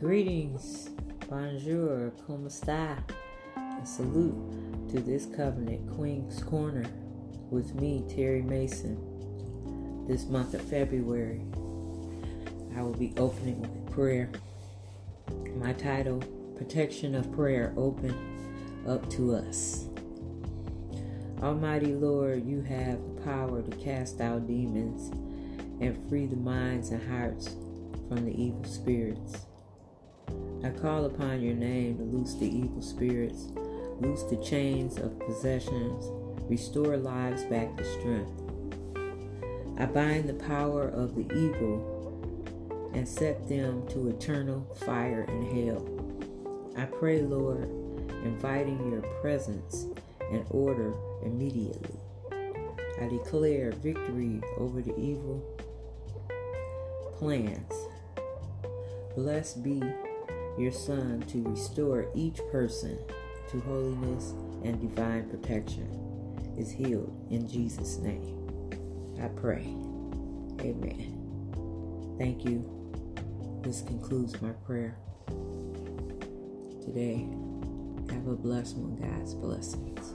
Greetings, bonjour, como esta? A salute to this covenant, Queen's Corner, with me, Terry Mason. This month of February, I will be opening with prayer. My title, Protection of Prayer, Open Up to Us. Almighty Lord, you have the power to cast out demons and free the minds and hearts from the evil spirits. I call upon your name to loose the evil spirits, loose the chains of possessions, restore lives back to strength. I bind the power of the evil and set them to eternal fire and hell. I pray, Lord, inviting your presence and order immediately. I declare victory over the evil plans. Blessed be your Son to restore each person to holiness and divine protection is healed in Jesus' name. I pray. Amen. Thank you. This concludes my prayer today. Have a blessed one, God's blessings.